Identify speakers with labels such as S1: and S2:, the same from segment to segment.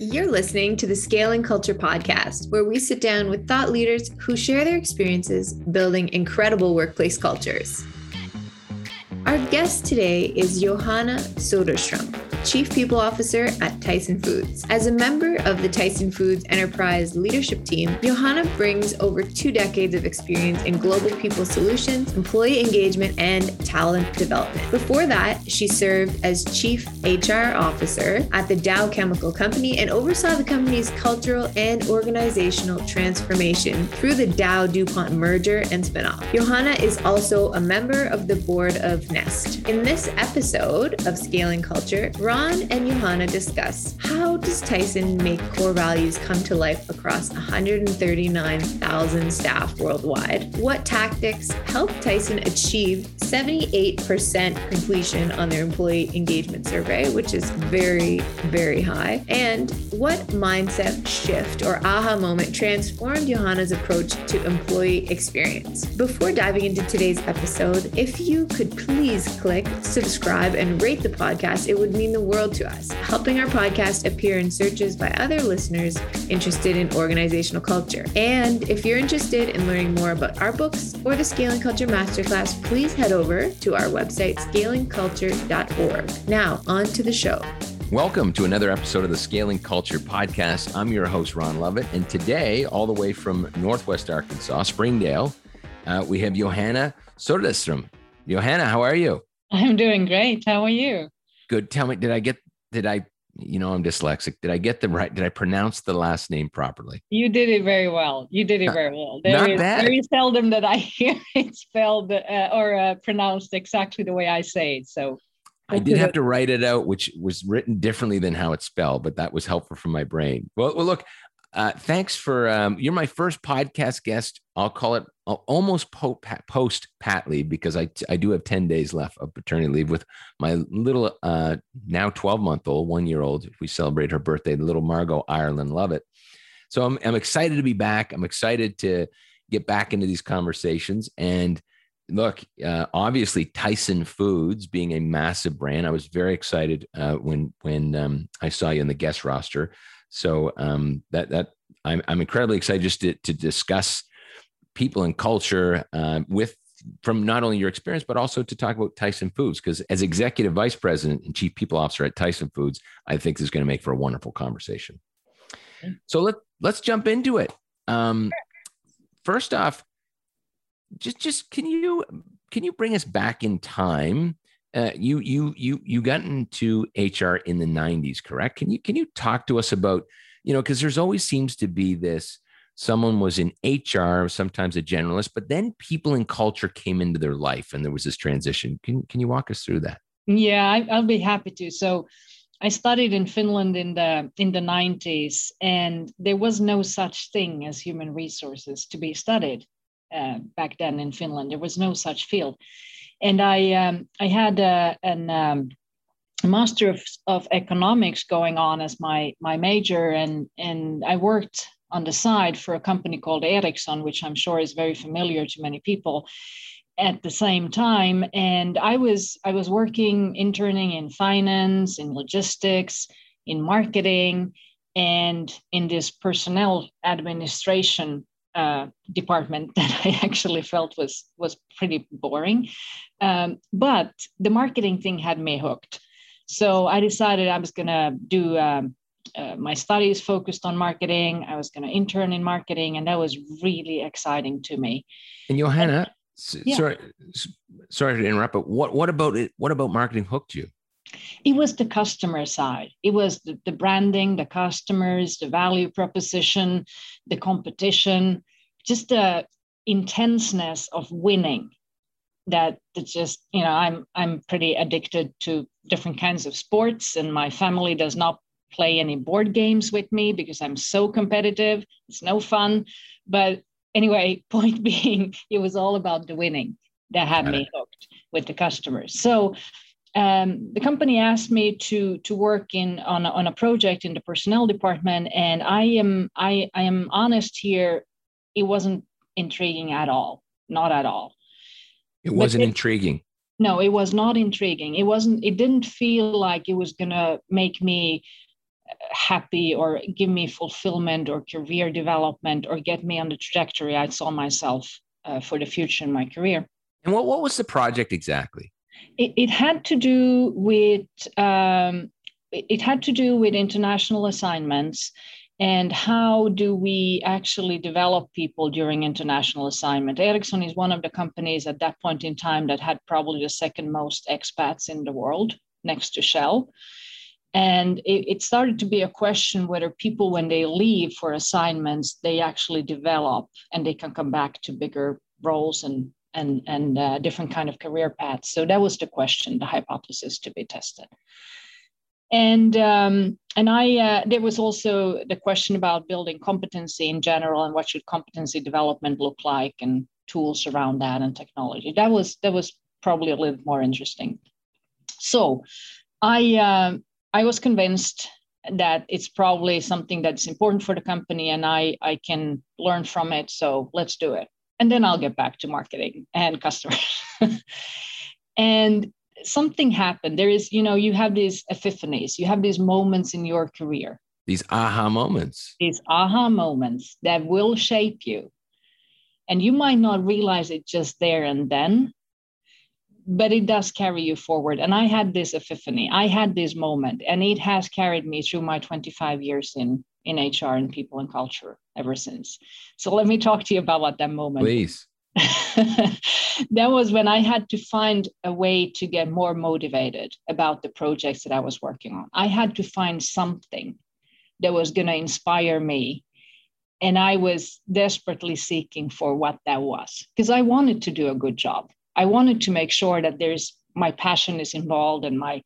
S1: You're listening to the Scaling Culture podcast, where we sit down with thought leaders who share their experiences building incredible workplace cultures. Our guest today is Johanna Soderstrom, Chief People Officer at Tyson Foods. As a member of the Tyson Foods Enterprise Leadership Team, Johanna brings over two decades of experience in global people solutions, employee engagement, and talent development. Before that, she served as Chief HR Officer at the Dow Chemical Company and oversaw the company's cultural and organizational transformation through the Dow DuPont merger and spinoff. Johanna is also a member of the board of Nest. In this episode of Scaling Culture, Ron and Johanna discuss how does Tyson make core values come to life across 139,000 staff worldwide? What tactics help Tyson achieve 78% completion on their employee engagement survey, which is very, very high? And what mindset shift or aha moment transformed Johanna's approach to employee experience? Before diving into today's episode, if you could please click subscribe and rate the podcast, it would mean the world to us, helping our podcast appear in searches by other listeners interested in organizational culture. And if you're interested in learning more about our books or the Scaling Culture Masterclass, please head over to our website, scalingculture.org. Now, on to the show.
S2: Welcome to another episode of the Scaling Culture Podcast. I'm your host, Ron Lovett. And today, all the way from Northwest Arkansas, Springdale, uh, we have Johanna Soderstrom. Johanna, how are you?
S3: I'm doing great. How are you?
S2: Good. Tell me, did I get, did I, you know, I'm dyslexic. Did I get the right, did I pronounce the last name properly?
S3: You did it very well. You did it
S2: Not-
S3: very well.
S2: not
S3: There is
S2: bad.
S3: very seldom that I hear it spelled uh, or uh, pronounced exactly the way I say it. So
S2: I did have to write it out, which was written differently than how it's spelled, but that was helpful for my brain. Well, well look, uh, thanks for um, you're my first podcast guest. I'll call it almost po- post pat leave because I I do have ten days left of paternity leave with my little uh, now twelve month old, one year old. We celebrate her birthday, the little Margot Ireland. Love it. So I'm I'm excited to be back. I'm excited to get back into these conversations and look, uh, obviously Tyson Foods being a massive brand, I was very excited uh, when when um, I saw you in the guest roster. So um, that that I'm I'm incredibly excited just to, to discuss people and culture uh, with from not only your experience but also to talk about Tyson Foods because as executive vice president and chief people officer at Tyson Foods, I think this is going to make for a wonderful conversation. So let let's jump into it. Um, first off, just just can you can you bring us back in time? Uh, you you you you got into HR in the '90s, correct? Can you can you talk to us about you know because there's always seems to be this someone was in HR, sometimes a generalist, but then people in culture came into their life, and there was this transition. Can can you walk us through that?
S3: yeah, I, I'll be happy to. So I studied in Finland in the in the 90s, and there was no such thing as human resources to be studied uh, back then in Finland. There was no such field, and I um, I had a, an um, master of, of economics going on as my my major, and and I worked on the side for a company called Ericsson, which I'm sure is very familiar to many people at the same time. And i was i was working interning in finance in logistics in marketing and in this personnel administration uh, department that i actually felt was was pretty boring. Um, but the marketing thing had me hooked. So i decided i was going to do um, uh, my studies focused on marketing i was going to intern in marketing and that was really exciting to me
S2: And Johanna, s-
S3: Yeah.
S2: sorry, sorry to interrupt, but what what about it? What about marketing hooked you?
S3: it was the customer side it was the, the branding the customers the value proposition the competition just the intenseness of winning that it's just you know i'm i'm pretty addicted to different kinds of sports and my family does not play any board games with me because i'm so competitive it's no fun but anyway point being it was all about the winning that had
S2: Got
S3: me hooked with the customers so um, the company asked me to to work in on a, on a project in the personnel department, and I am I I am honest here, it wasn't intriguing at all, not at all.
S2: It wasn't
S3: it-
S2: intriguing.
S3: No, it was not intriguing. It wasn't. It didn't feel like it was gonna make me happy or give me fulfillment or career development or get me on the trajectory I saw myself uh, for the future in my career.
S2: And what, what was the project exactly?
S3: It, it had to do with um, it had to do with international assignments and how do we actually develop people during international assignment ericsson is one of the companies at that point in time that had probably the second most expats in the world next to shell and it, it started to be a question whether people when they leave for assignments they actually develop and they can come back to bigger roles and and and uh, different kind of career paths so that was the question the hypothesis to be tested and um, and I uh, there was also the question about building competency in general and what should competency development look like and tools around that and technology. That was that was probably a little more interesting. So, I uh, I was convinced that it's probably something that's important for the company and I I can learn from it. So let's do it, and then I'll get back to marketing and customers. and something happened. There is, you know, you have these epiphanies, you have these moments in your career.
S2: These aha moments.
S3: These aha moments that will shape you. And you might not realize it just there and then, but it does carry you forward. And I had this epiphany, I had this moment, and it has carried me through my 25 years in, in HR and people and culture ever since. So let me talk to you about what that moment.
S2: Please.
S3: that was when I had to find a way to get more motivated about the projects that I was working on. I had to find something that was going to inspire me. And I was desperately seeking for what that was because I wanted to do a good job. I wanted to make sure that there's my passion is involved and my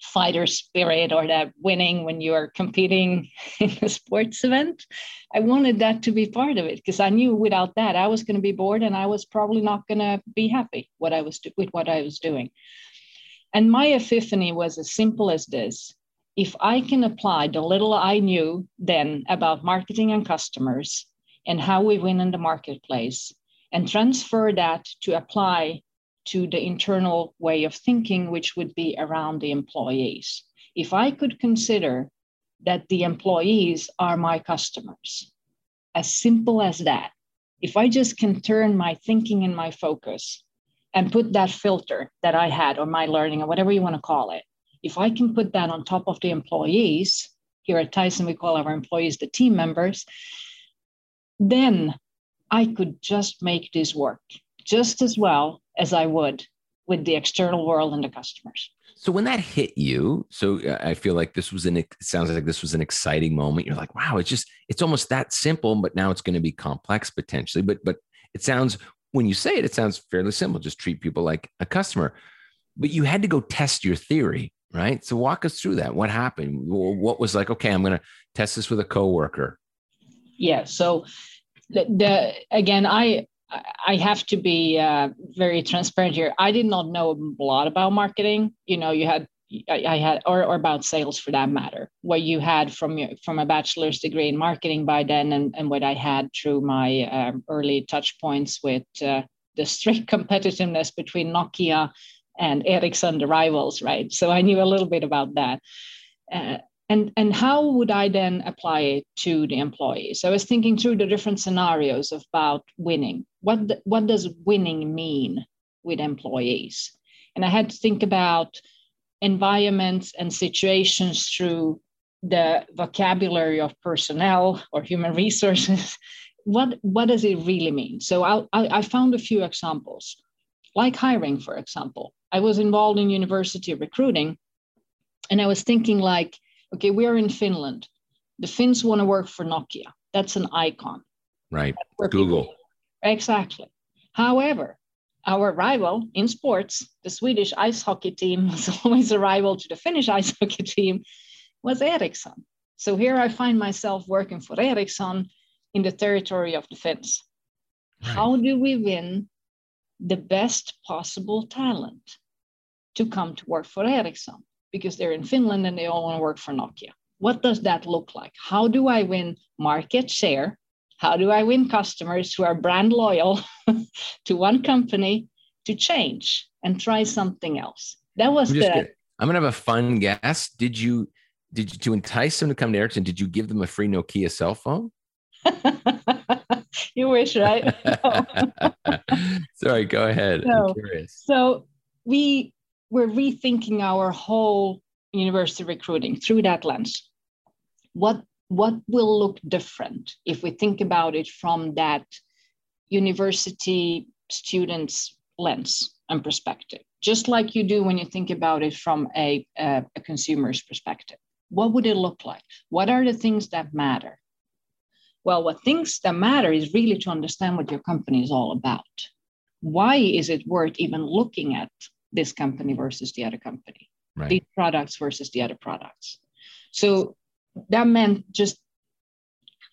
S3: fighter spirit or that winning when you're competing in a sports event. I wanted that to be part of it because I knew without that I was going to be bored and I was probably not going to be happy what I was do- with what I was doing. And my epiphany was as simple as this. If I can apply the little I knew then about marketing and customers and how we win in the marketplace and transfer that to apply to the internal way of thinking, which would be around the employees. If I could consider that the employees are my customers, as simple as that, if I just can turn my thinking and my focus and put that filter that I had or my learning or whatever you want to call it, if I can put that on top of the employees, here at Tyson, we call our employees the team members, then I could just make this work just as well as I would with the external world and the customers.
S2: So when that hit you, so I feel like this was an it sounds like this was an exciting moment. You're like, wow, it's just it's almost that simple, but now it's going to be complex potentially. But but it sounds when you say it, it sounds fairly simple. Just treat people like a customer. But you had to go test your theory, right? So walk us through that. What happened? What was like? Okay, I'm going to test this with a coworker.
S3: Yeah. So the, again, I I have to be uh, very transparent here. I did not know a lot about marketing. You know, you had I had or, or about sales for that matter. What you had from your from a bachelor's degree in marketing by then, and, and what I had through my um, early touch points with uh, the strict competitiveness between Nokia and Ericsson, the rivals, right? So I knew a little bit about that. Uh, and, and how would I then apply it to the employees? So I was thinking through the different scenarios about winning. What, what does winning mean with employees? And I had to think about environments and situations through the vocabulary of personnel or human resources. what, what does it really mean? So I, I found a few examples, like hiring, for example. I was involved in university recruiting, and I was thinking like, okay, we are in Finland. The Finns want to work for Nokia. That's an icon.
S2: Right. Google.
S3: People, exactly. However, our rival in sports, the Swedish ice hockey team, was always a rival to the Finnish ice hockey team, was Ericsson. So here I find myself working for Ericsson in the territory of the Finns. Right. How do we win the best possible talent to come to work for Ericsson? Because they're in Finland and they all want to work for Nokia. What does that look like? How do I win market share? How do I win customers who are brand loyal to one company to change and try something else? That was
S2: I'm
S3: the.
S2: I'm gonna have a fun guess. Did you did you to entice them to come to Ericsson? Did you give them a free Nokia cell phone?
S3: you wish, right?
S2: Sorry, go ahead.
S3: Curious. So we were rethinking our whole university recruiting through that lens. What what will look different if we think about it from that university students lens and perspective just like you do when you think about it from a, a, a consumer's perspective what would it look like what are the things that matter well, what things that matter is really to understand what your company is all about. Why is it worth even looking at this company versus the other company? Right. These products versus the other products. So that meant just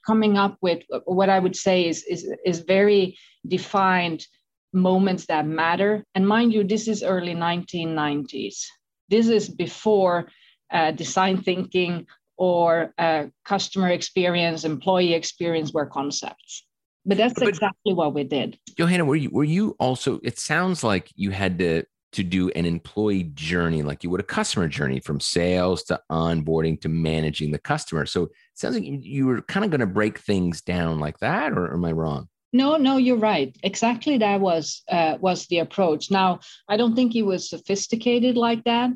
S3: coming up with what I would say is, is, is very defined moments that matter. And mind you, this is early 1990s. This is before uh, design thinking or uh, customer experience, employee experience were concepts. But that's but, exactly what we did.
S2: Johanna, were you were you also? It sounds like you had to to do an employee journey, like you would a customer journey, from sales to onboarding to managing the customer. So it sounds like you were kind of going to break things down like that, or, am I wrong?
S3: No, no, you're right. Exactly, that was uh, was the approach. Now, I don't think it was sophisticated like that,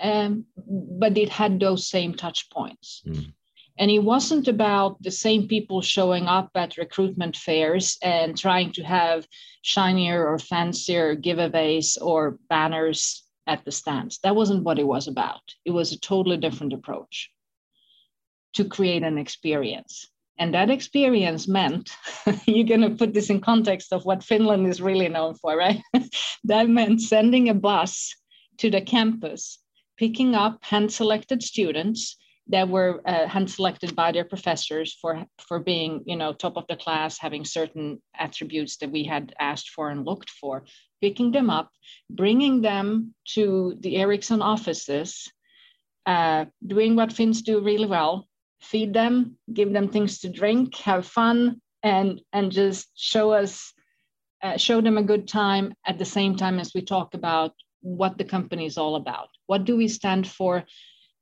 S3: um, but it had those same touch points. Mm. And it wasn't about the same people showing up at recruitment fairs and trying to have shinier or fancier giveaways or banners at the stands. That wasn't what it was about. It was a totally different approach to create an experience. And that experience meant, you're going to put this in context of what Finland is really known for, right? that meant sending a bus to the campus picking up hand-selected students that were uh, hand-selected by their professors for, for being, you know, top of the class, having certain attributes that we had asked for and looked for, picking them up, bringing them to the Ericsson offices, uh, doing what Finns do really well, feed them, give them things to drink, have fun, and, and just show us, uh, show them a good time at the same time as we talk about what the company is all about. What do we stand for?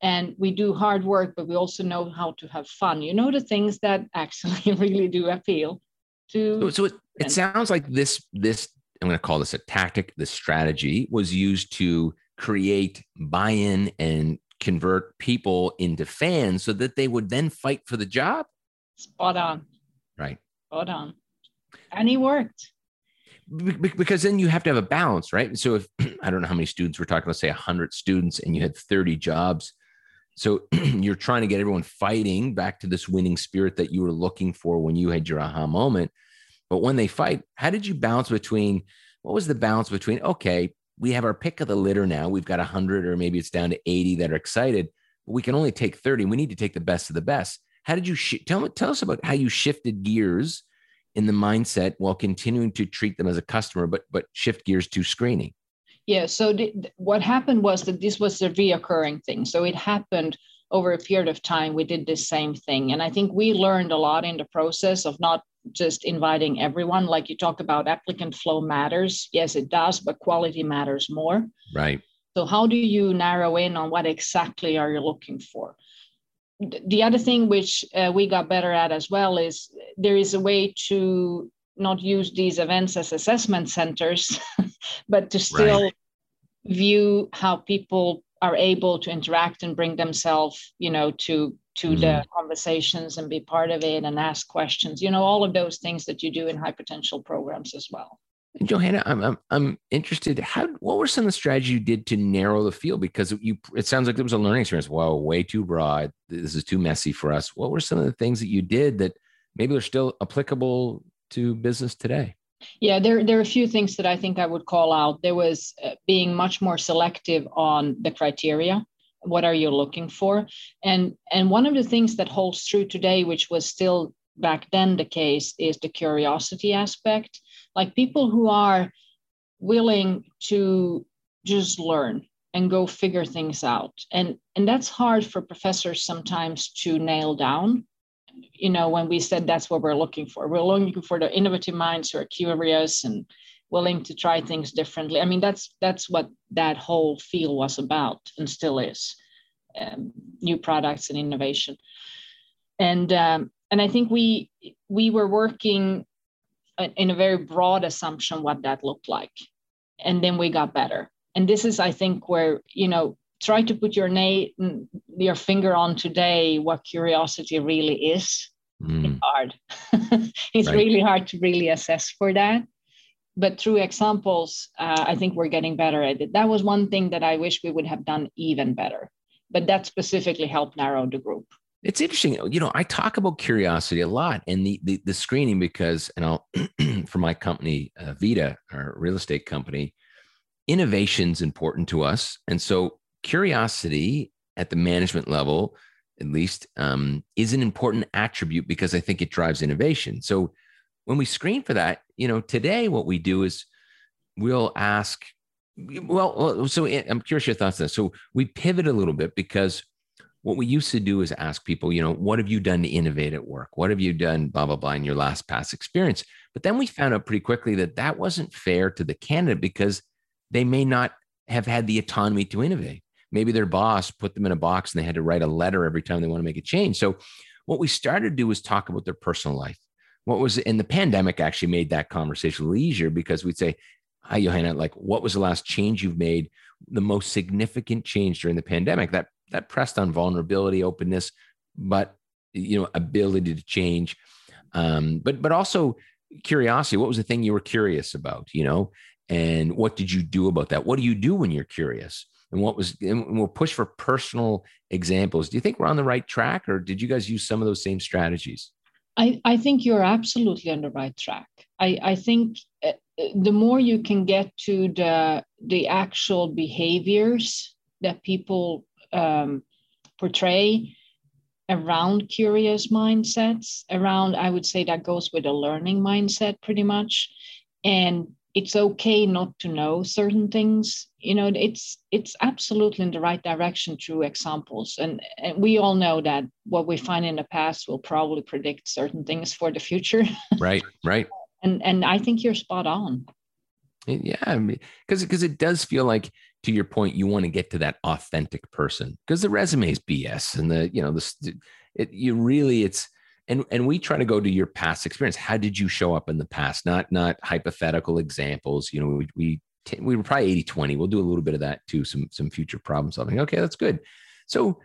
S3: And we do hard work, but we also know how to have fun. You know the things that actually really do appeal to.
S2: So, so it, it sounds like this this I'm going to call this a tactic. This strategy was used to create buy-in and convert people into fans, so that they would then fight for the job.
S3: Spot on.
S2: Right.
S3: Spot on. And he worked
S2: because then you have to have a balance, right? So if I don't know how many students we're talking, let's say 100 students, and you had 30 jobs, so you're trying to get everyone fighting back to this winning spirit that you were looking for when you had your aha moment. But when they fight, how did you balance between what was the balance between okay, we have our pick of the litter now, we've got 100 or maybe it's down to 80 that are excited, but we can only take 30. We need to take the best of the best. How did you sh- tell tell us about how you shifted gears? in the mindset while continuing to treat them as a customer, but but shift gears to screening?
S3: Yeah. So th- what happened was that this was a reoccurring thing. So it happened over a period of time. We did the same thing, and I think we learned a lot in the process of not just inviting everyone. Like you talk about, applicant flow matters. Yes, it does, but quality matters more.
S2: Right.
S3: So how do you narrow in on what exactly are you looking for? the other thing which uh, we got better at as well is there is a way to not use these events as assessment centers, but to still right. view how people are able to interact and bring themselves, you know, to to mm. the conversations and be part of it and ask questions. You know, all of those things that you do in high potential programs as well.
S2: And Johanna, I'm, I'm I'm interested. How what were some of the strategies you did to narrow the field? Because you it sounds like there was a learning experience. Well, way too broad. This is too messy for us. What were some of the things that you did that maybe are still applicable to business today?
S3: Yeah, there there are a few things that I think I would call out. There was uh, being much more selective on the criteria. What are you looking for? And and one of the things that holds true today, which was still back then the case, is the curiosity aspect like people who are willing to just learn and go figure things out and and that's hard for professors sometimes to nail down you know when we said that's what we're looking for we're looking for the innovative minds who are curious and willing to try things differently i mean that's that's what that whole field was about and still is um, new products and innovation. And um, and I think we we were working in a very broad assumption what that looked like, and then we got better. And this is, I think, where you know try to put your name your finger on today what curiosity really is. Mm. it's hard. It's right. really hard to really assess for that. But through examples uh, i think we're getting better at it. That was one thing that i wish we would have done even better. But that specifically helped narrow the group.
S2: It's interesting. You know i talk about curiosity a lot and the the, the screening because and i'll for my company uh, vita our real estate company innovation's important to us. And so curiosity at the management level, at least, um, is an important attribute because I think it drives innovation. So when we screen for that, you know, today what we do is we'll ask, well, so I'm curious your thoughts on this. So we pivot a little bit because what we used to do is ask people, you know, what have you done to innovate at work? What have you done, blah, blah, blah, in your last past experience? But then we found out pretty quickly that that wasn't fair to the candidate because they may not have had the autonomy to innovate maybe their boss put them in a box and they had to write a letter every time they want to make a change. So what we started to do was talk about their personal life. What was in the pandemic actually made that conversation easier because we'd say, Hi, Johanna, like what was the last change you've made, the most significant change during the pandemic? That that pressed on vulnerability, openness, but you know, ability to change. Um, but but also curiosity. What was the thing you were curious about? You know, and what did you do about that? What do you do when you're curious? And what was and we'll push for personal examples. Do you think we're on the right track or did you guys use some of those same strategies?
S3: I, I think you're absolutely on the right track. I, I think uh, the more you can get to the the actual behaviors that people um, portray around curious mindsets around i would say that goes with a learning mindset pretty much and it's okay not to know certain things you know it's it's absolutely in the right direction through examples. And, and we all know that what we find in the past will probably predict certain things for the future.
S2: Right right.
S3: And and i think you're spot on.
S2: Yeah because because it does feel like to your point you want to get to that authentic person because the resume is bs and the you know the it you really it's and and we try to go to your past experience. How did you show up in the past? Not not hypothetical examples you know we we, we were probably 80 20 we'll do a little bit of that too some some future problem solving. Okay that's good. So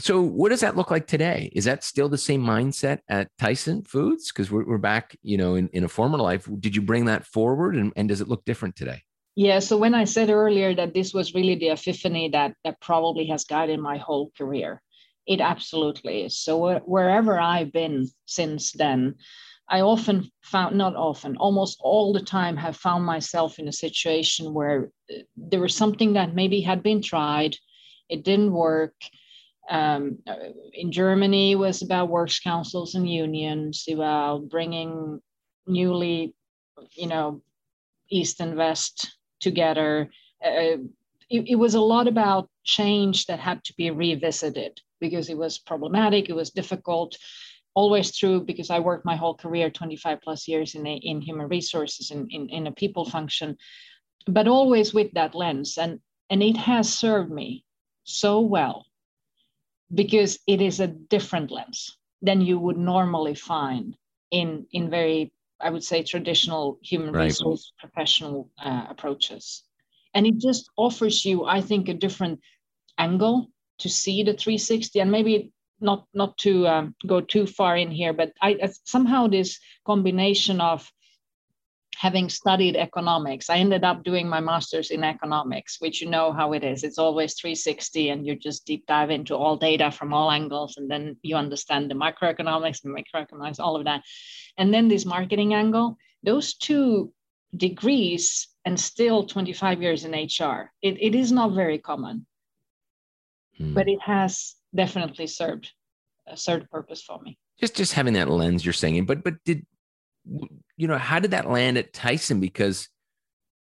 S2: so what does that look like today? Is that still the same mindset at tyson foods? Because we're, we're back you know in, in a former life. Did you bring that forward and, and does it look different today?
S3: Yeah so when i said earlier that this was really the epiphany that that probably has guided my whole career it absolutely is. So wherever I've been since then, I often found, not often, almost all the time, have found myself in a situation where uh, there was something that maybe had been tried, it didn't work. Um, uh, in Germany, it was about works councils and unions, about bringing newly, you know, East and West together. Uh, it, it was a lot about change that had to be revisited because it was problematic, it was difficult, always true because I worked my whole career, 25 plus years in, a, in human resources, in, in, in a people function, but always with that lens. And, and it has served me so well because it is a different lens than you would normally find in, in very, I would say, traditional human right. resource professional uh, approaches. And it just offers you, I think, a different angle to see the 360 and maybe not not to um, go too far in here but I, somehow this combination of having studied economics i ended up doing my master's in economics which you know how it is. It's always 360 and you just deep dive into all data from all angles and then you understand the macroeconomics and microeconomics all of that. And then this marketing angle those two degrees and still 25 years in hr it, it is not very common mm. but it has definitely served a served purpose for me.
S2: Just just having that lens you're saying, but but did you know how did that land at Tyson? Because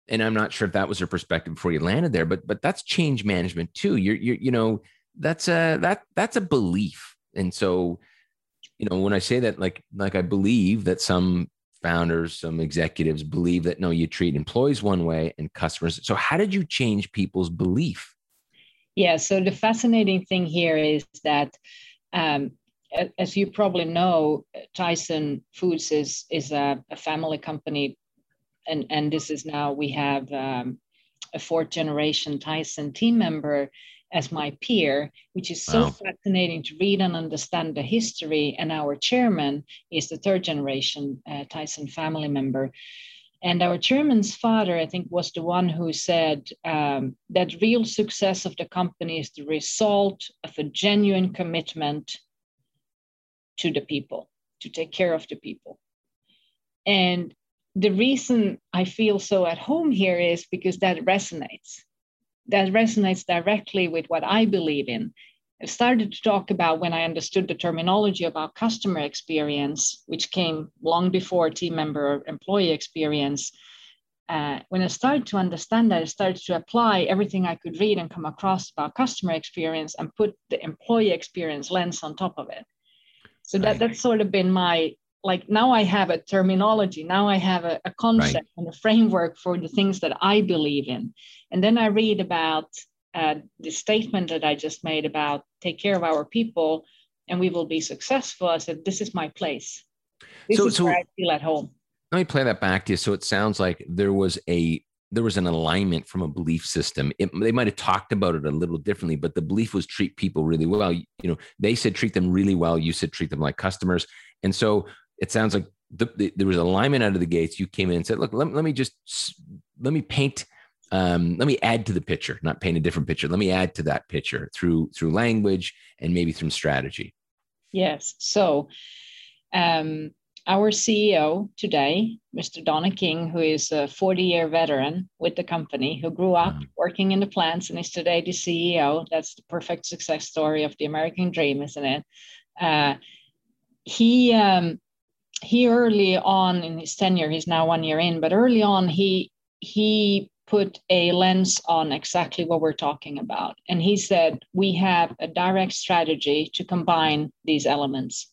S2: and I'm not sure if that was your perspective before you landed there, but but that's change management too. You're you're you know that's a that that's a belief, and so you know when I say that like like I believe that some founders, some executives believe that no, you treat employees one way and customers. So how did you change people's belief?
S3: Yeah, so the fascinating thing here is that, um, as you probably know, Tyson Foods is, is a, a family company. And, and this is now, we have um, a fourth generation Tyson team member as my peer, which is so wow. fascinating to read and understand the history. And our chairman is the third generation uh, Tyson family member. And our chairman's father, I think, was the one who said um, that real success of the company is the result of a genuine commitment to the people, to take care of the people. And the reason I feel so at home here is because that resonates. That resonates directly with what I believe in. Started to talk about when I understood the terminology about customer experience, which came long before team member or employee experience. Uh, when I started to understand that, I started to apply everything I could read and come across about customer experience and put the employee experience lens on top of it. So that, that's sort of been my like now I have a terminology, now I have a, a concept right. and a framework for the things that I believe in. And then I read about uh, the statement that I just made about take care of our people and we will be successful. I said, this is my place. This so, is so where I feel at home.
S2: Let me play that back to you. So it sounds like there was a there was an alignment from a belief system. It, they might have talked about it a little differently, but the belief was treat people really well. You know, they said treat them really well. You said treat them like customers. And so it sounds like the, the, there was alignment out of the gates. You came in and said, look, let, let me just let me paint um, let me add to the picture, not paint a different picture. Let me add to that picture through through language and maybe through strategy.
S3: Yes. So um, our CEO today, Mr. Donnie King, who is a 40 year veteran with the company, who grew up mm. working in the plants and is today the CEO. That's the perfect success story of the American dream, isn't it? Uh, he um, he early on in his tenure, he's now one year in, but early on he he put a lens on exactly what we're talking about. And he said, we have a direct strategy to combine these elements.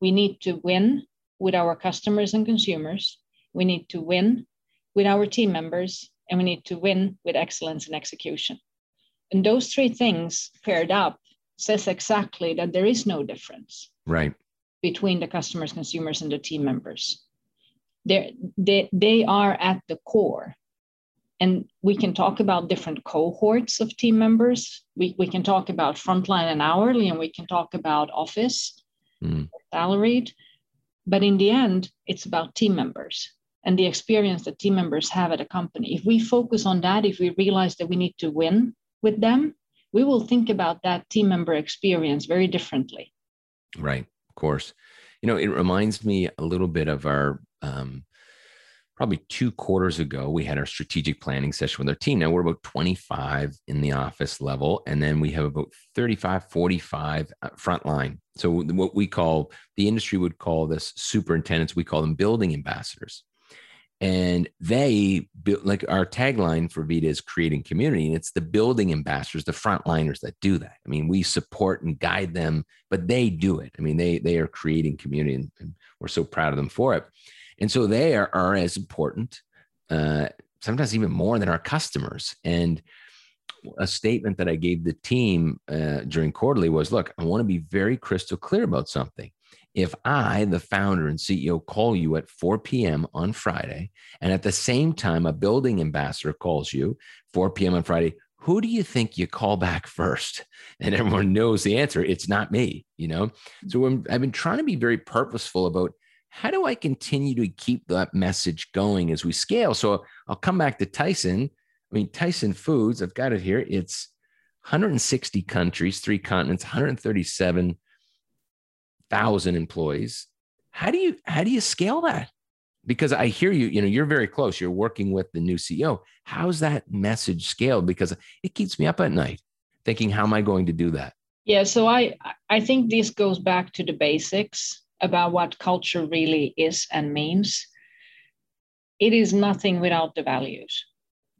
S3: We need to win with our customers and consumers. We need to win with our team members, and we need to win with excellence in execution. And those three things paired up says exactly that there is no difference.
S2: Right.
S3: Between the customers, consumers, and the team members. They're, they, they are at the core and we can talk about different cohorts of team members. We, we can talk about frontline and hourly, and we can talk about office, mm. salaried. But in the end, it's about team members and the experience that team members have at a company. If we focus on that, if we realize that we need to win with them, we will think about that team member experience very differently.
S2: Right, of course. You know, it reminds me a little bit of our um, probably two quarters ago, we had our strategic planning session with our team. Now we're about 25 in the office level, and then we have about 35, 45 uh, frontline. So, what we call the industry would call this superintendents, we call them building ambassadors. And they like our tagline for Vita is creating community, and it's the building ambassadors, the frontliners that do that. I mean, we support and guide them, but they do it. I mean, they they are creating community, and we're so proud of them for it. And so they are, are as important, uh, sometimes even more than our customers. And a statement that I gave the team uh, during quarterly was look, I want to be very crystal clear about something. If I, the founder and CEO, call you at 4 p.m. on Friday, and at the same time, a building ambassador calls you 4 p.m. on Friday, who do you think you call back first? And everyone knows the answer. It's not me, you know? So I've been trying to be very purposeful about how do I continue to keep that message going as we scale? So I'll come back to Tyson. I mean, Tyson Foods, I've got it here. It's 160 countries, three continents, 137,000 employees. How do you how do you scale that? Because I hear you, you know, you're very close. You're working with the new CEO. How's that message scaled? Because it keeps me up at night thinking, how am I going to do that?
S3: Yeah, so I I think this goes back to the basics about what culture really is and means, it is nothing without the values.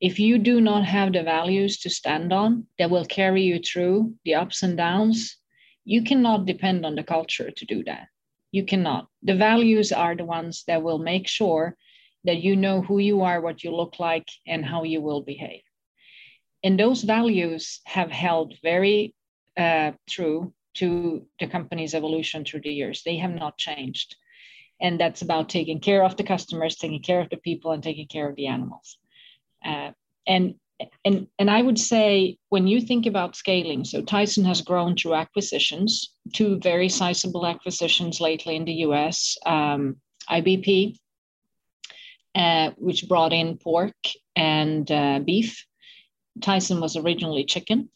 S3: If you do not have the values to stand on that will carry you through the ups and downs, you cannot depend on the culture to do that. You cannot. The values are the ones that will make sure that you know who you are, what you look like, and how you will behave. and those values have held very uh, true to the company's evolution through the years. They have not changed. And that's about taking care of the customers, taking care of the people, and taking care of the animals. Uh, and and and I would say when you think about scaling, so Tyson has grown through acquisitions, two very sizable acquisitions lately in the U.S. Um, IBP, uh, which brought in pork and uh, beef. Tyson was originally chicken,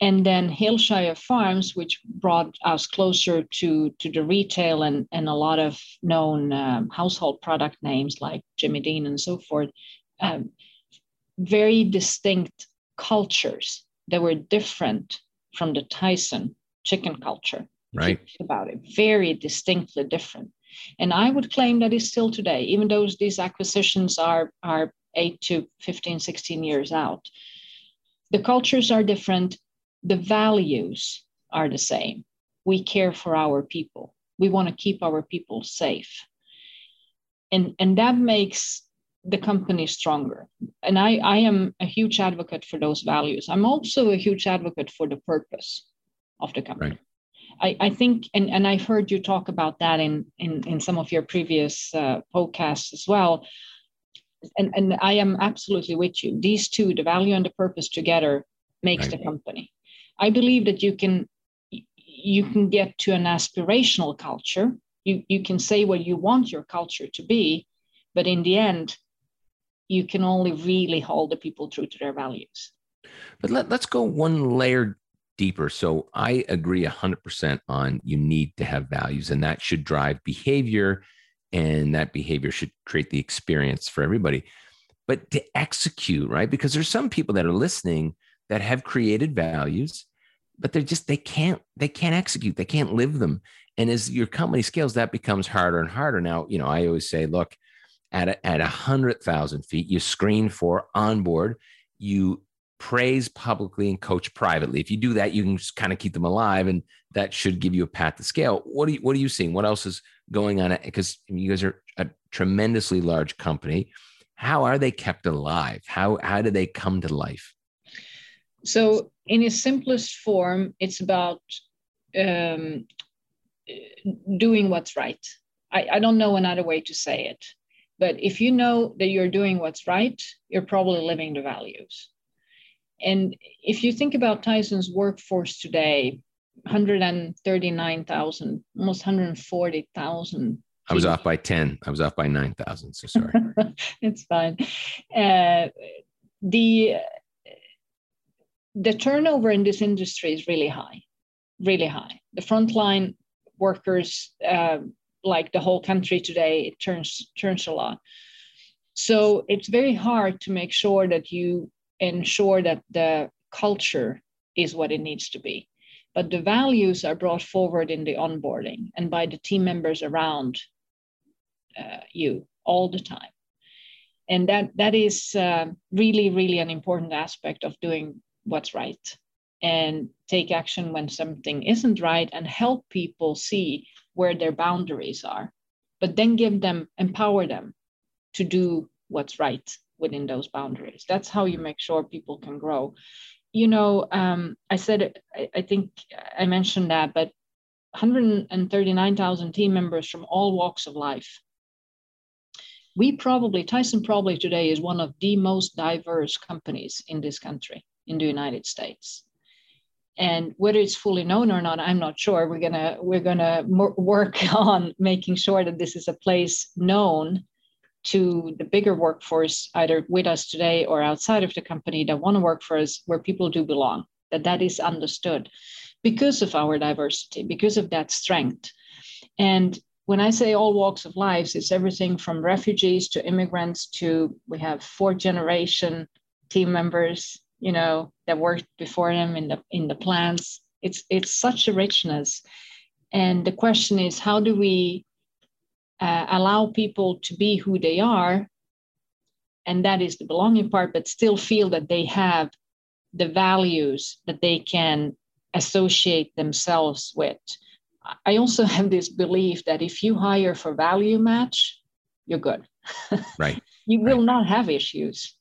S3: and then Hillshire Farms, which brought us closer to to the retail and and a lot of known um, household product names like Jimmy Dean and so forth. Um, very distinct cultures that were different from the Tyson chicken culture.
S2: Right.
S3: About it, very distinctly different. And I would claim that is still today, even though these acquisitions are, are 8 to 15, 16 years out. The cultures are different, the values are the same. We care for our people, we want to keep our people safe. And, and that makes the company stronger. And I, I am a huge advocate for those values. I'm also a huge advocate for the purpose of the company. Right. I, I think, and, and I've heard you talk about that in, in, in some of your previous uh, podcasts as well. And, and I am absolutely with you. These two, the value and the purpose together, makes right. the company. I believe that you can you can get to an aspirational culture. You, you can say what you want your culture to be, but in the end, you can only really hold the people true to their values.
S2: But let, let's go one layer deeper. So I agree 100% on you need to have values, and that should drive behavior, and that behavior should create the experience for everybody. But to execute, right? Because there's some people that are listening that have created values, but they're just they can't they can't execute, they can't live them. And as your company scales, that becomes harder and harder. Now, you know, I always say, look, at a, at a hundred thousand feet, you screen for onboard, you praise publicly and coach privately. If you do that, you can just kind of keep them alive, and that should give you a path to scale. What are you What are you seeing? What else is going on? Because you guys are a tremendously large company. How are they kept alive? How how do they come to life?
S3: So, in its simplest form, it's about um, doing what's right. I, I don't know another way to say it. But if you know that you're doing what's right, you're probably living the values. And if you think about Tyson's workforce today, 139,000, almost 140,000.
S2: I was off by 10. I was off by 9,000. So sorry.
S3: it's fine. Uh, the, the turnover in this industry is really high, really high. The frontline workers, uh, like the whole country today, it turns turns a lot. So it's very hard to make sure that you ensure that the culture is what it needs to be. But the values are brought forward in the onboarding and by the team members around uh, you all the time. And that, that is uh, really, really an important aspect of doing what's right and take action when something isn't right and help people see where their boundaries are, but then give them, empower them to do what's right within those boundaries. That's how you make sure people can grow. You know, um, I said, I, I think I mentioned that, but 139,000 team members from all walks of life. We probably, Tyson probably today is one of the most diverse companies in this country, in the United States. And whether it's fully known or not i'm not sure. We're gonna we're gonna work on making sure that this is a place known to the bigger workforce either with us today or outside of the company that want to work for us where people do belong that that is understood because of our diversity because of that strength. And when i say all walks of lives it's everything from refugees to immigrants to we have fourth generation team members you know that worked before them in the in the plants. It's it's such a richness. And the question is how do we uh, allow people to be who they are? And that is the belonging part but still feel that they have the values that they can associate themselves with. I also have this belief that if you hire for value match you're good.
S2: Right.
S3: You will
S2: right.
S3: not have issues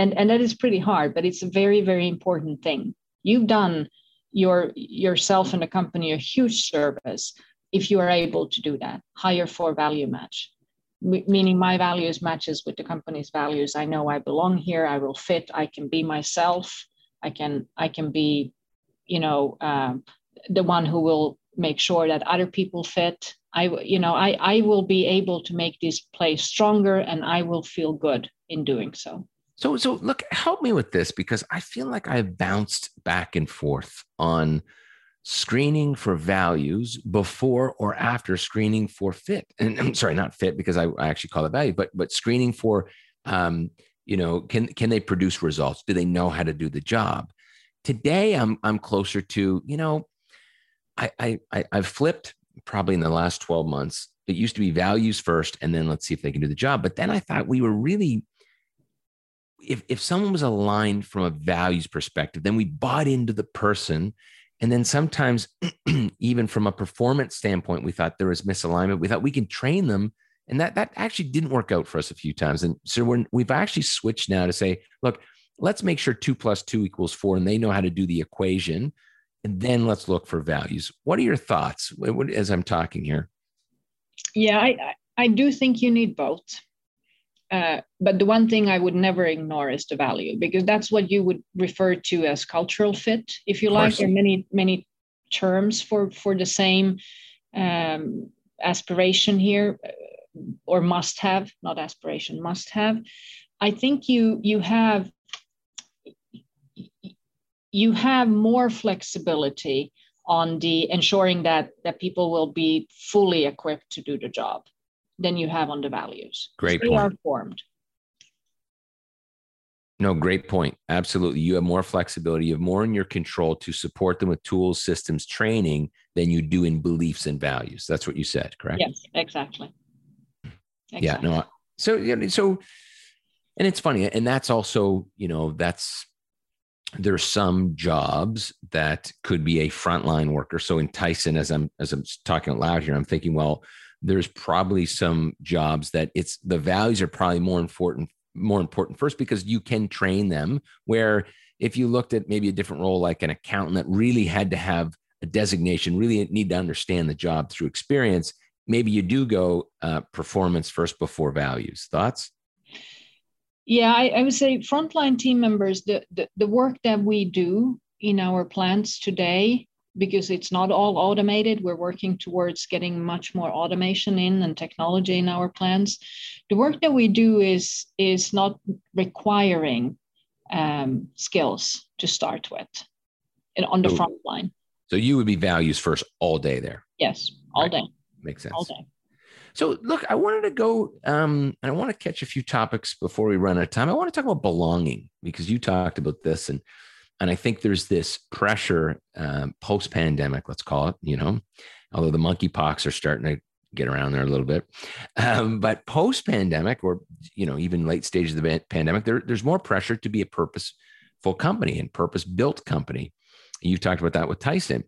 S3: and and that is pretty hard but it's a very very important thing. You've done your yourself and the company a huge service if you are able to do that. Hire for value match. Meaning my values matches with the company's values. I know i belong here. I will fit. I can be myself. I can i can be you know um, the one who will make sure that other people fit. I you know i i will be able to make this place stronger and i will feel good in doing so
S2: so so look help me with this because i feel like i've bounced back and forth on screening for values before or after screening for fit. And i'm sorry not fit because i, I actually call it value but but screening for um, you know can can they produce results? Do they know how to do the job? Today i'm i'm closer to you know i i i've flipped probably in the last 12 months. It used to be values first and then let's see if they can do the job. But then i thought we were really if if someone was aligned from a values perspective then we bought into the person and then sometimes, even from a performance standpoint, we thought there was misalignment. We thought we can train them. And that, that actually didn't work out for us a few times. And so we're, we've actually switched now to say, look, let's make sure two plus two equals four and they know how to do the equation. And then let's look for values. What are your thoughts as I'm talking here?
S3: Yeah, I, I do think you need both. Uh, but the one thing I would never ignore is the value because that's what you would refer to as cultural fit, if you like. There are many many terms for for the same um, aspiration here, uh, or must have, not aspiration, must have. I think you you have you have more flexibility on the ensuring that that people will be fully equipped to do the job than you have on the values.
S2: Great
S3: they
S2: point.
S3: are formed.
S2: No, great point. Absolutely. You have more flexibility. You have more in your control to support them with tools, systems, training than you do in beliefs and values. That's what you said, correct?
S3: Yes, exactly.
S2: exactly. Yeah, no. So, you know, so, and it's funny. And that's also, you know, that's, there's some jobs that could be a frontline worker. So in Tyson, as I'm, as I'm talking aloud here, I'm thinking, well, there's probably some jobs that it's the values are probably more important more important first because you can train them where if you looked at maybe a different role like an accountant that really had to have a designation really need to understand the job through experience maybe you do go uh, performance first before values. Thoughts?
S3: Yeah I, I, would say frontline team members the, the, the work that we do in our plants today because it's not all automated. We're working towards getting much more automation in and technology in our plants. The work that we do is is not requiring um, skills to start with on the so, front line.
S2: So you would be values first all day there.
S3: Yes, all right. day.
S2: Makes sense.
S3: All day.
S2: So look, I wanted to go um, and I want to catch a few topics before we run out of time. I want to talk about belonging because you talked about this and and I think there's this pressure um, post pandemic, let's call it, you know, although the monkeypox are starting to get around there a little bit. Um, but post pandemic, or, you know, even late stage of the pandemic, there, there's more pressure to be a purposeful company and purpose built company. You've talked about that with Tyson.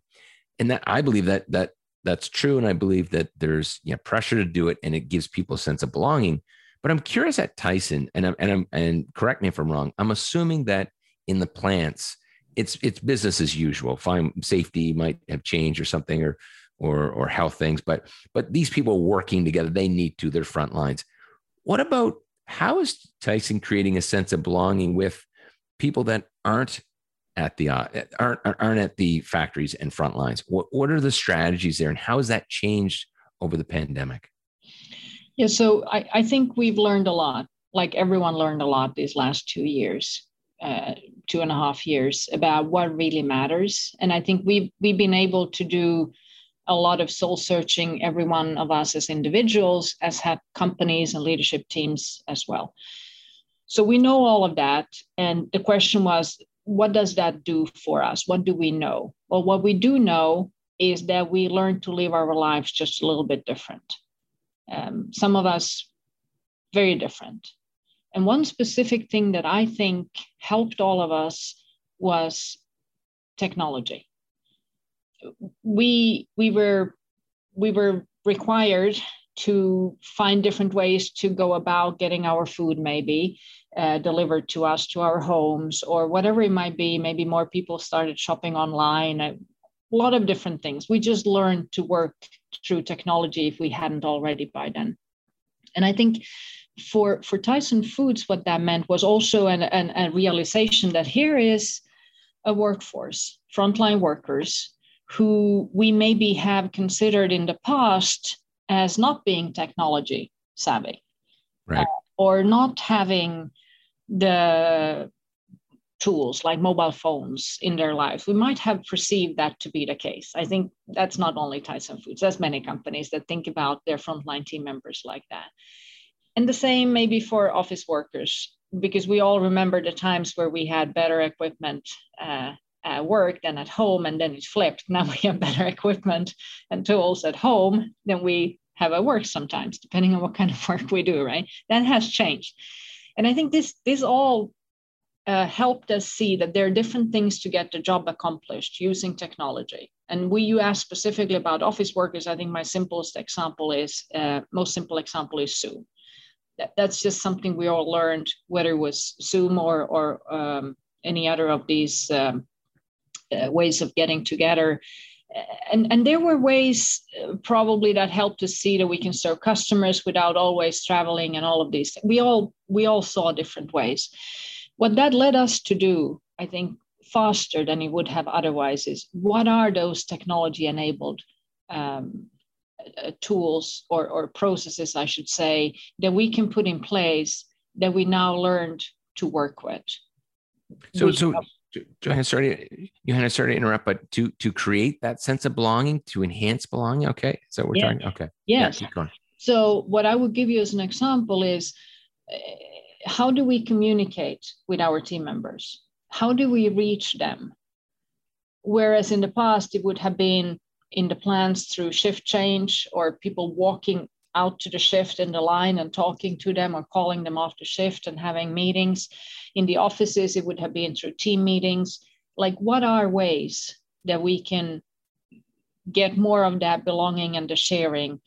S2: And that I believe that that that's true. And I believe that there's you know, pressure to do it and it gives people a sense of belonging. But I'm curious at Tyson, and I'm, and I'm, and correct me if I'm wrong. I'm assuming that in the plants, it's it's business as usual. Fine, safety might have changed or something, or or or health things, but but these people working together, they need to their front lines. What about how is Tyson creating a sense of belonging with people that aren't at the uh, aren't aren't at the factories and front lines? What what are the strategies there, and how has that changed over the pandemic?
S3: Yeah, so I, I think we've learned a lot. Like everyone learned a lot these last two years uh, two and a half years about what really matters. And I think we've we've been able to do a lot of soul searching, every one of us as individuals, as have companies and leadership teams as well. So we know all of that. And the question was, what does that do for us? What do we know? Well, what we do know is that we learn to live our lives just a little bit different. Um, some of us very different. And one specific thing that I think helped all of us was technology. We we were we were required to find different ways to go about getting our food maybe uh, delivered to us to our homes or whatever it might be. Maybe more people started shopping online a lot of different things. We just learned to work through technology if we hadn't already by then. And i think for for tyson foods what that meant was also an, an, a realization that here is a workforce frontline workers who we maybe have considered in the past as not being technology savvy
S2: right. uh,
S3: or not having the tools like mobile phones in their lives. We might have perceived that to be the case. I think that's not only Tyson Foods, there's many companies that think about their frontline team members like that. And the same maybe for office workers, because we all remember the times where we had better equipment uh, at work than at home, and then it flipped. Now we have better equipment and tools at home than we have at work sometimes, depending on what kind of work we do, right? That has changed. And I think this this all uh, helped us see that there are different things to get the job accomplished using technology. And we you asked specifically about office workers. I think my simplest example is uh, most simple example is Zoom. That, that's just something we all learned, whether it was Zoom or or um, any other of these um, uh, ways of getting together. And and there were ways uh, probably that helped us see that we can serve customers without always traveling and all of these. We all we all saw different ways. What that led us to do i think faster than it would have otherwise is what are those technology enabled um, tools or, or processes i should say that we can put in place that we now learned to work with
S2: so so Johanna, sorry, Johanna, sorry to interrupt, but to to create that sense of belonging, to enhance belonging. Okay, so we're yeah. talking. Okay,
S3: yes. Yeah, so what I would give you as an example is, uh, how do we communicate with our team members? How do we reach them? Whereas in the past it would have been in the plans through shift change or people walking out to the shift in the line and talking to them or calling them off the shift and having meetings. In the offices, it would have been through team meetings. Like, what are ways that we can get more of that belonging and the sharing?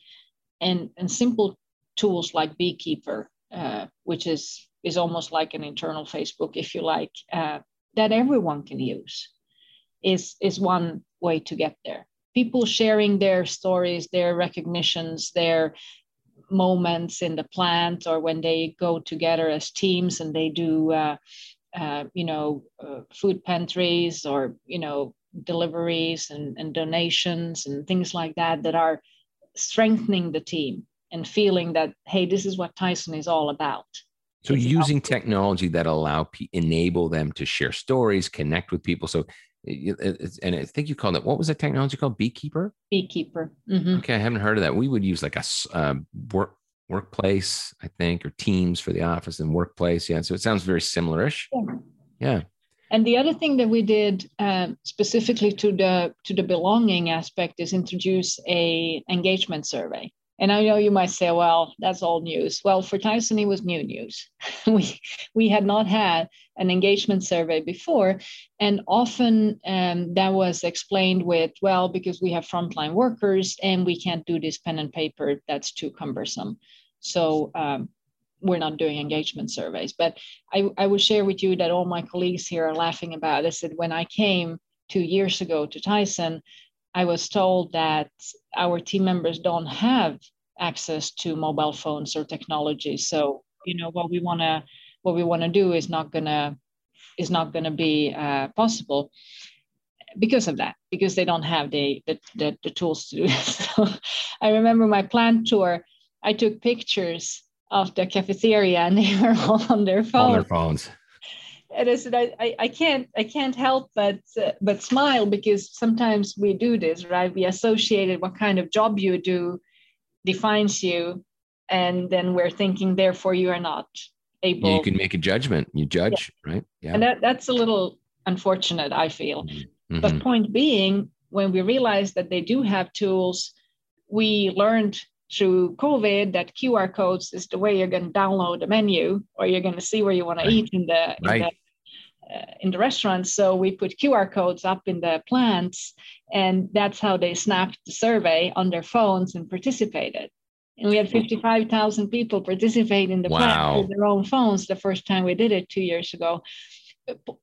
S3: And, and simple tools like Beekeeper, uh, which is, is almost like an internal Facebook, if you like, uh, that everyone can use, is, is one way to get there people sharing their stories, their recognitions, their moments in the plant, or when they go together as teams and they do, uh, uh, you know, uh, food pantries or you know deliveries and, and donations and things like that that are strengthening the team and feeling that hey, this is what Tyson is all about.
S2: So it's using about- technology that allow enable them to share stories, connect with people. So and I think you called it what was the technology called? Beekeeper.
S3: Beekeeper.
S2: Mm-hmm. Okay, I haven't heard of that. We would use like a uh, work workplace, I think, or Teams for the office and workplace. Yeah, so it sounds very similarish. Yeah. yeah.
S3: And the other thing that we did uh, specifically to the to the belonging aspect is introduce a engagement survey. And I know you might say, well, that's old news. Well, for Tyson, it was new news. we, we had not had an engagement survey before. And often um, that was explained with, well, because we have frontline workers and we can't do this pen and paper, that's too cumbersome. So um, we're not doing engagement surveys. But I, I will share with you that all my colleagues here are laughing about. I said, when I came two years ago to Tyson, I was told that our team members don't have access to mobile phones or technology. So, you know, what we want to what we want to do is not gonna is not gonna be uh, possible because of that because they don't have the the, the, the tools to do it. So I remember my plant tour. I took pictures of the cafeteria and they were all on their phones. On
S2: their phones
S3: and I said, I, I, can't, I can't help but, uh, but smile because sometimes we do this, right? We associated what kind of job you do defines you, and then we're thinking, therefore, you are not
S2: You can make a judgment. You judge, yeah. right?
S3: Yeah. And that, that's a little unfortunate, I feel. Mm-hmm. But point being, when we realized that they do have tools, we learned through COVID that QR codes is the way you're going to download a menu or you're going to see where you want right. to eat in the, in right. the uh, in the restaurant. So we put QR codes up in the plants, and that's how they snapped the survey on their phones and participated. And we had 55,000 people participate in the
S2: Wow.
S3: plan with their own phones the first time we did it two years ago.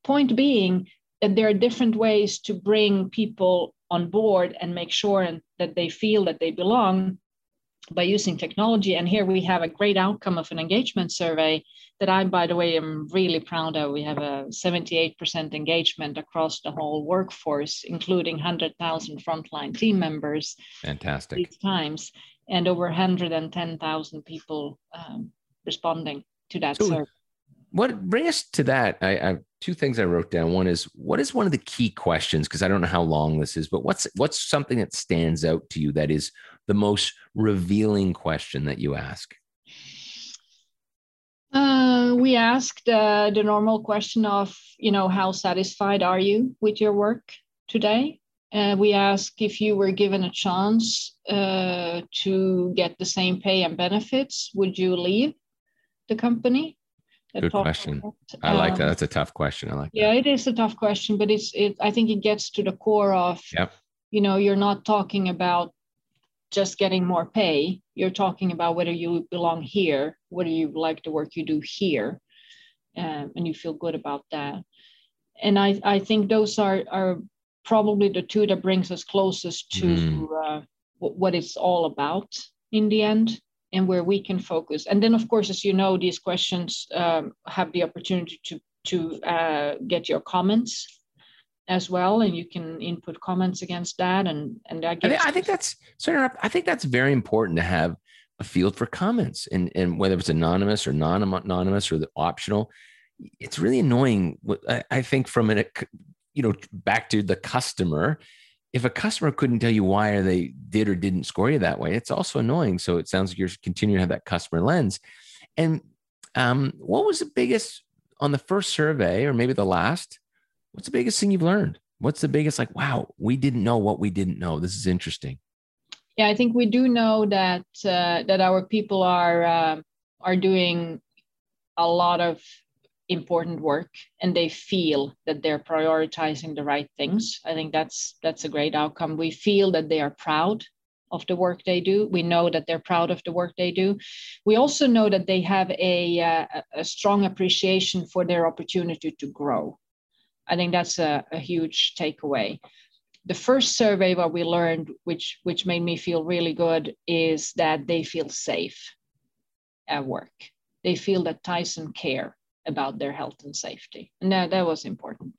S3: Point being that there are different ways to bring people on board and make sure that they feel that they belong by using technology. And here we have a great outcome of an engagement survey that I, by the way, am really proud of. We have a 78% engagement across the whole workforce, including 100,000 frontline team members
S2: Fantastic.
S3: these times, and over 110,000 people um, responding to that
S2: So-
S3: survey.
S2: What bring us to that? I, I have two things I wrote down. One is what is one of the key questions? Because I don't know how long this is, but what's what's something that stands out to you that is the most revealing question that you ask?
S3: Uh, we asked uh, the normal question of, you know, how satisfied are you with your work today? Uh, we ask if you were given a chance uh, to get the same pay and benefits, would you leave the company?
S2: Good question. I like
S3: um,
S2: that. That's a tough question. I like
S3: Yeah,
S2: that.
S3: it is a tough question, but it's it. I think it gets to the core of,
S2: Yep.
S3: you know, you're not talking about just getting more pay. You're talking about whether you belong here, whether you like the work you do here, um, and you feel good about that. And I I think those are are probably the two that brings us closest to
S2: Mm.
S3: uh, wh- what it's all about in the end and where we can focus. And then, of course, as you know, these questions um, have the opportunity to to uh, get your comments as well, and you can input comments against that. And and that
S2: I, think, I think that's sorry. I think that's very important to have a field for comments, and and whether it's anonymous or non-anonymous or the optional. It's really annoying. I think from an, you know, back to the customer. If a customer couldn't tell you why they did or didn't score you that way, it's also annoying. So it sounds like you're continuing to have that customer lens. And um, what was the biggest on the first survey, or maybe the last? What's the biggest thing you've learned? What's the biggest like? Wow, we didn't know what we didn't know. This is interesting.
S3: yeah, I think we do know that uh, that our people are uh, are doing a lot of important work and they feel that they're prioritizing the right things. I think that's that's a great outcome. We feel that they are proud of the work they do. We know that they're proud of the work they do. We also know that they have a, uh, a strong appreciation for their opportunity to grow. I think that's a, a huge takeaway. The first survey what we learned which which made me feel really good is that they feel safe at work. They feel that tyson care about their health and safety and that, that was important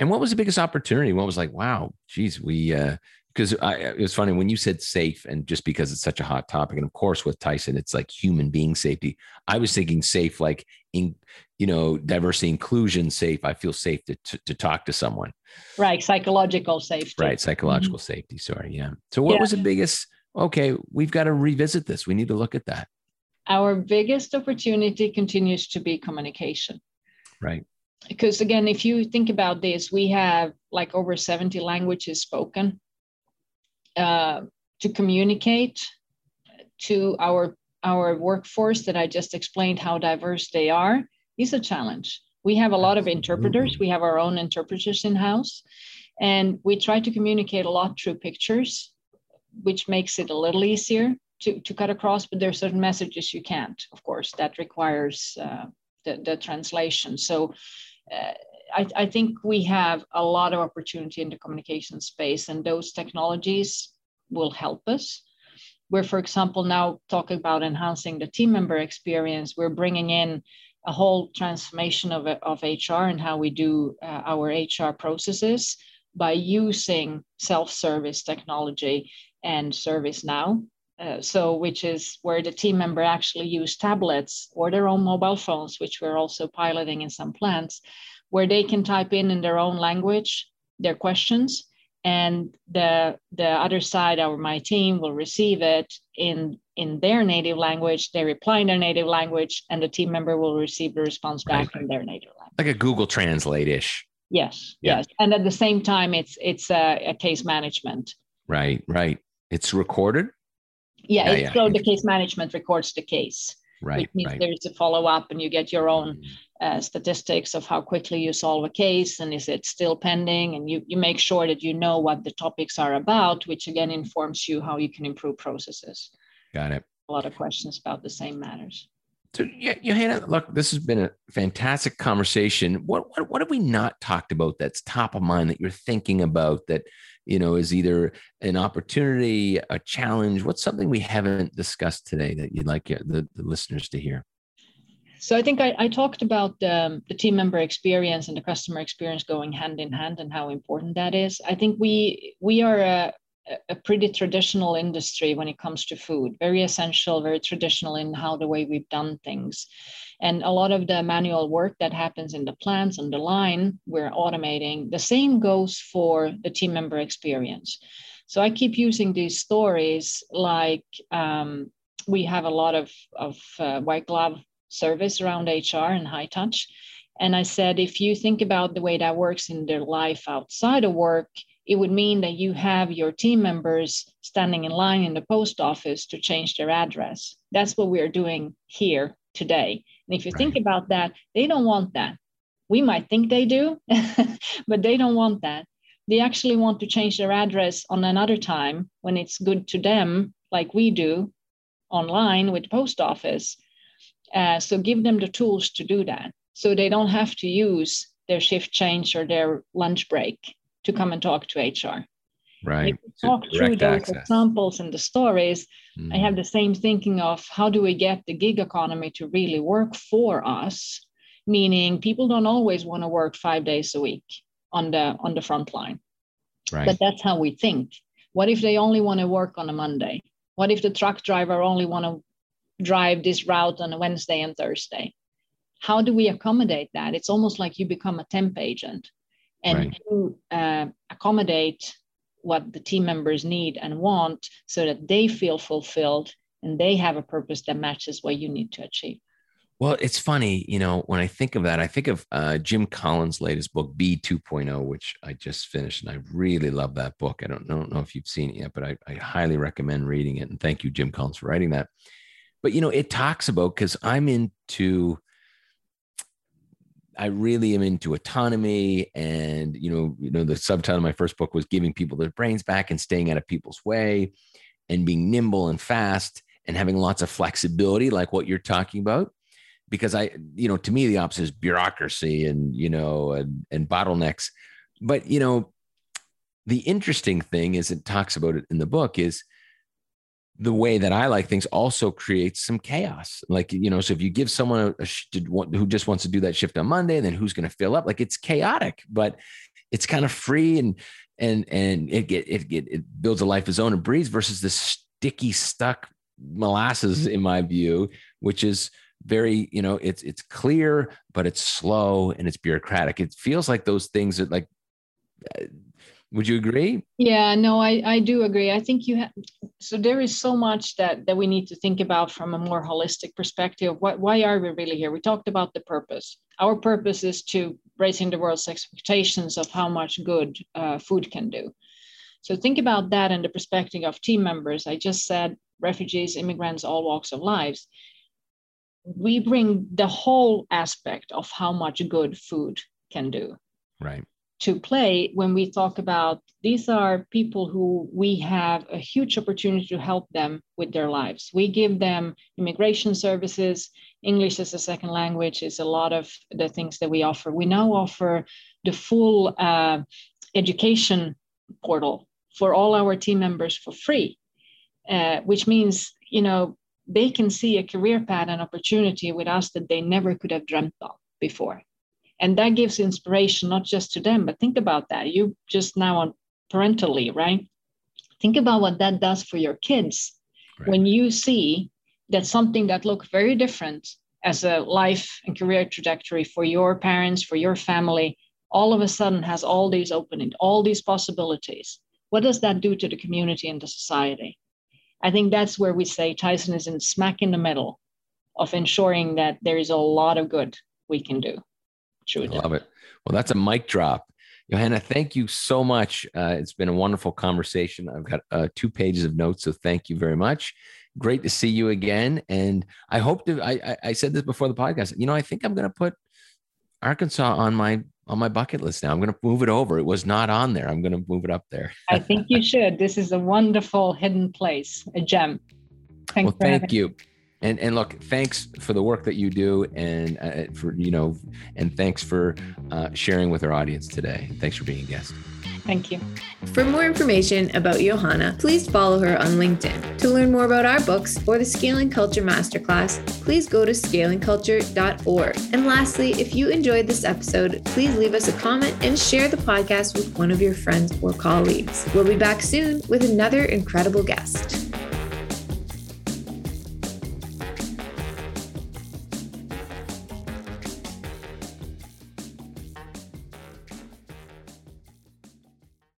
S2: And what was the biggest opportunity? What was like, wow, geez, we uh because I it was funny when you said safe, and just because it's such a hot topic, and of course with Tyson, it's like human being safety. I was thinking safe, like in you know diversity inclusion safe. I feel safe to to, to talk to someone,
S3: right psychological safety
S2: right? Psychological safety. Sorry, yeah. So what
S3: Yeah.
S2: was the biggest? Okay, we've got to revisit this. We need to look at that,
S3: our biggest opportunity continues to be communication.
S2: Right?
S3: because again if you think about this we have like over 70 languages spoken uh, to communicate to our our workforce that i just explained how diverse they are is a challenge. We have a lot of interpreters. We have our own interpreters in house and we try to communicate a lot through pictures which makes it a little easier to, to cut across but there are certain messages you can't of course that requires uh, the, the translation so uh, I, I think we have a lot of opportunity in the communication space, and those technologies will help us. We're, for example, now talking about enhancing the team member experience. We're bringing in a whole transformation of, of HR and how we do uh, our HR processes by using self-service technology and ServiceNow. Uh, so, which is where the team member actually use tablets or their own mobile phones, which we're also piloting in some plants, where they can type in in their own language their questions, and the the other side, our my team, will receive it in in their native language. They reply in their native language, and the team member will receive the response back
S2: Right.
S3: in their native language.
S2: Like a Google Translate ish.
S3: Yes,
S2: Yeah.
S3: yes, and at the same time, it's it's a, a case management.
S2: Right, right. It's recorded.
S3: Yeah,
S2: Yeah,
S3: it's
S2: yeah.
S3: so the case management records the case,
S2: Right,
S3: which means
S2: right.
S3: there's a follow up, and you get your own
S2: Mm.
S3: uh, statistics of how quickly you solve a case and is it still pending, and you you make sure that you know what the topics are about, which again informs you how you can improve processes.
S2: Got it.
S3: a lot of questions about the same matters.
S2: So, Johanna, look, this has been a fantastic conversation. What, what what have we not talked about that's top of mind that you're thinking about that you know is either an opportunity, a challenge? What's something we haven't discussed today that you'd like the, the listeners to hear?
S3: So I think I, I talked about um, the team member experience and the customer experience going hand in hand and how important that is. I think we we are a, a pretty traditional industry when it comes to food, very essential, very traditional in how the way we've done things. And a lot of the manual work that happens in the plants on the line, we're automating. The same goes for the team member experience. So I keep using these stories like um, we have a lot of, of uh, white glove service around HR and high touch. And I said, if you think about the way that works in their life outside of work, it would mean that you have your team members standing in line in the post office to change their address. That's what we're doing here today. And if you right. think about that, they don't want that. We might think they do, but they don't want that. They actually want to change their address on another time when it's good to them, like we do online with the post office. Uh, so give them the tools to do that so they don't have to use their shift change or their lunch break to come and talk to HR.
S2: Right.
S3: talk through those access. examples and the stories. Mm. I have the same thinking of how do we get the gig economy to really work for us, meaning people don't always want to work five days a week on the on the front line. Right. But that's how we think. What if they only want to work on a Monday? What if the truck driver only want to drive this route on a Wednesday and Thursday? How do we accommodate that? It's almost like you become a temp agent and right. to uh, accommodate what the team members need and want so that they feel fulfilled and they have a purpose that matches what you need to achieve.
S2: Well, it's funny, you know, when I think of that, I think of uh, Jim Collins' latest book, BE 2.0, which I just finished. And I really love that book. I don't, I don't know if you've seen it yet, but I, I highly recommend reading it. And thank you, Jim Collins, for writing that. But, you know, it talks about because I'm into I really am into autonomy, and you know, you know, the subtitle of my first book was giving people their brains back and staying out of people's way, and being nimble and fast and having lots of flexibility, like what you're talking about. Because I, you know, to me, the opposite is bureaucracy and you know, and, and bottlenecks. But you know, the interesting thing is it talks about it in the book is the way that I like things also creates some chaos. Like, you know, so if you give someone a, a who just wants to do that shift on Monday, then who's going to fill up? Like it's chaotic, but it's kind of free and, and, and it get, it get, it builds a life of its own and breathes versus this sticky, stuck molasses mm-hmm. in my view, which is very, you know, it's, it's clear, but it's slow and it's bureaucratic. It feels like those things that like, would you agree?
S3: Yeah, no, I, I do agree. I think you have, so there is so much that, that we need to think about from a more holistic perspective. Why, why are we really here? We talked about the purpose. Our purpose is to raising the world's expectations of how much good uh, food can do. So think about that in the perspective of team members. I just said refugees, immigrants, all walks of lives. We bring the whole aspect of how much good food can do.
S2: Right
S3: to play when we talk about these are people who we have a huge opportunity to help them with their lives. We give them immigration services, English as a second language is a lot of the things that we offer. We now offer the full uh, education portal for all our team members for free, uh, which means, you know, they can see a career path and opportunity with us that they never could have dreamt of before and that gives inspiration not just to them but think about that. You just now on parentally right? Think about what that does for your kids. Right. when you see that something that looked very different as a life and career trajectory for your parents for your family all of a sudden has all these openings all these possibilities what does that do to the community and the society? I think that's where we say tyson is in smack in the middle of ensuring that there is a lot of good we can do
S2: I love it. Well, that's a mic drop. Johanna, thank you so much. Uh, it's been a wonderful conversation. I've got uh, two pages of notes, so thank you very much. Great to see you again. And I hope to. I, I said this before the podcast. You know, I think I'm going to put Arkansas on my on my bucket list now. I'm going to move it over. It was not on there. I'm going to move it up there.
S3: I think you should. This is a wonderful hidden place, a gem. Thanks
S2: well, thank you. And, and look, thanks for the work that you do, and uh, for you know, and thanks for uh, sharing with our audience today. Thanks for being a guest.
S3: Thank you.
S1: For more information about Johanna, please follow her on LinkedIn. To learn more about our books or the Scaling Culture Masterclass, please go to scalingculture.org. And lastly, if you enjoyed this episode, please leave us a comment and share the podcast with one of your friends or colleagues. We'll be back soon with another incredible guest.